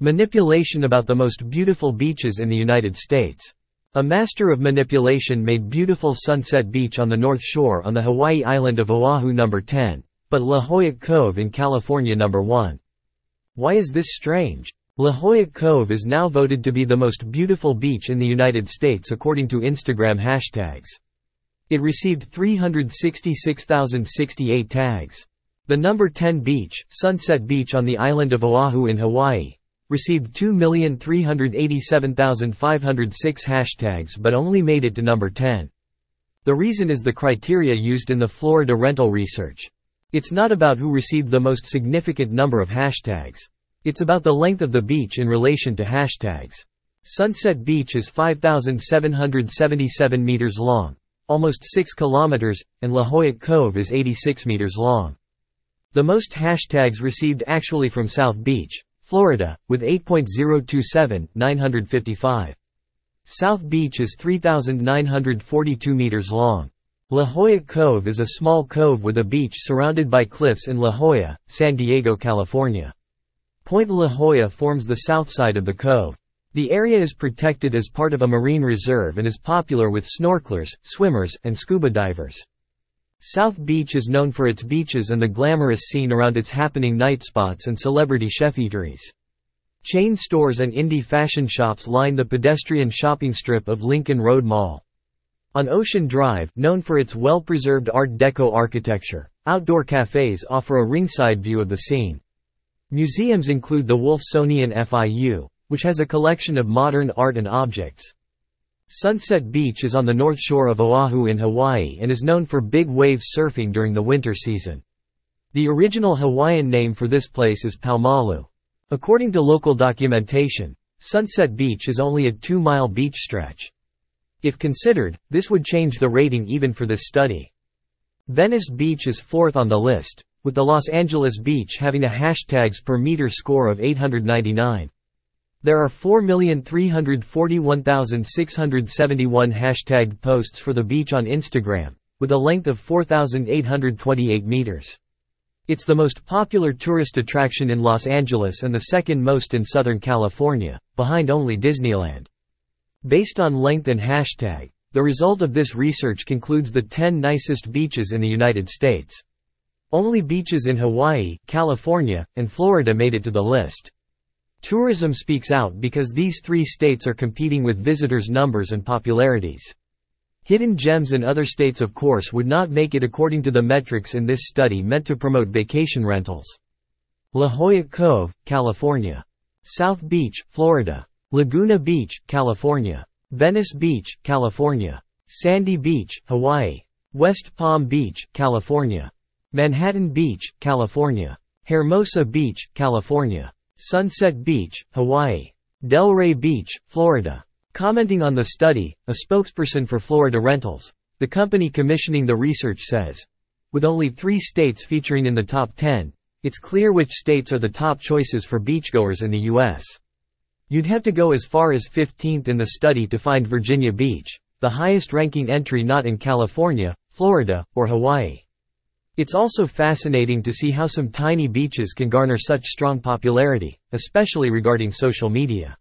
Manipulation about the most beautiful beaches in the United States. A master of manipulation made beautiful Sunset Beach on the North Shore on the Hawaii island of Oahu number 10, but La Jolla Cove in California number 1. Why is this strange? La Jolla Cove is now voted to be the most beautiful beach in the United States according to Instagram hashtags. It received 366,068 tags. The number 10 beach, Sunset Beach on the island of Oahu in Hawaii, received 2,387,506 hashtags but only made it to number 10. The reason is the criteria used in the Florida rental research. It's not about who received the most significant number of hashtags. It's about the length of the beach in relation to hashtags. Sunset Beach is 5,777 meters long, almost 6 kilometers, and La Jolla Cove is 86 meters long. The most hashtags received actually from South Beach, Florida, with 8.027, 955. South Beach is 3,942 meters long. La Jolla Cove is a small cove with a beach surrounded by cliffs in La Jolla, San Diego, California. Point La Jolla forms the south side of the cove. The area is protected as part of a marine reserve and is popular with snorkelers, swimmers, and scuba divers. South Beach is known for its beaches and the glamorous scene around its happening night spots and celebrity chef eateries. Chain stores and indie fashion shops line the pedestrian shopping strip of Lincoln Road Mall. On Ocean Drive, known for its well-preserved Art Deco architecture, outdoor cafes offer a ringside view of the scene. Museums include the Wolfsonian FIU, which has a collection of modern art and objects. Sunset Beach is on the north shore of Oahu in Hawaii and is known for big wave surfing during the winter season. The original Hawaiian name for this place is Paumalu. According to local documentation, Sunset Beach is only a two-mile beach stretch. If considered, this would change the rating even for this study. Venice Beach is fourth on the list, with the Los Angeles Beach having a hashtags per meter score of 899. There are 4,341,671 hashtagged posts for the beach on Instagram, with a length of 4,828 meters. It's the most popular tourist attraction in Los Angeles and the second most in Southern California, behind only Disneyland. Based on length and hashtag, the result of this research concludes the 10 nicest beaches in the United States. Only beaches in Hawaii, California, and Florida made it to the list. Tourism speaks out because these three states are competing with visitors' numbers and popularities. Hidden gems in other states of course would not make it according to the metrics in this study meant to promote vacation rentals. La Jolla Cove, California. South Beach, Florida. Laguna Beach, California. Venice Beach, California. Sandy Beach, Hawaii. West Palm Beach, California. Manhattan Beach, California. Hermosa Beach, California. Sunset Beach, Hawaii. Delray Beach, Florida. Commenting on the study, a spokesperson for Florida Rentals, the company commissioning the research says, with only three states featuring in the top 10, it's clear which states are the top choices for beachgoers in the U.S. You'd have to go as far as 15th in the study to find Virginia Beach, the highest ranking entry not in California, Florida, or Hawaii. It's also fascinating to see how some tiny beaches can garner such strong popularity, especially regarding social media.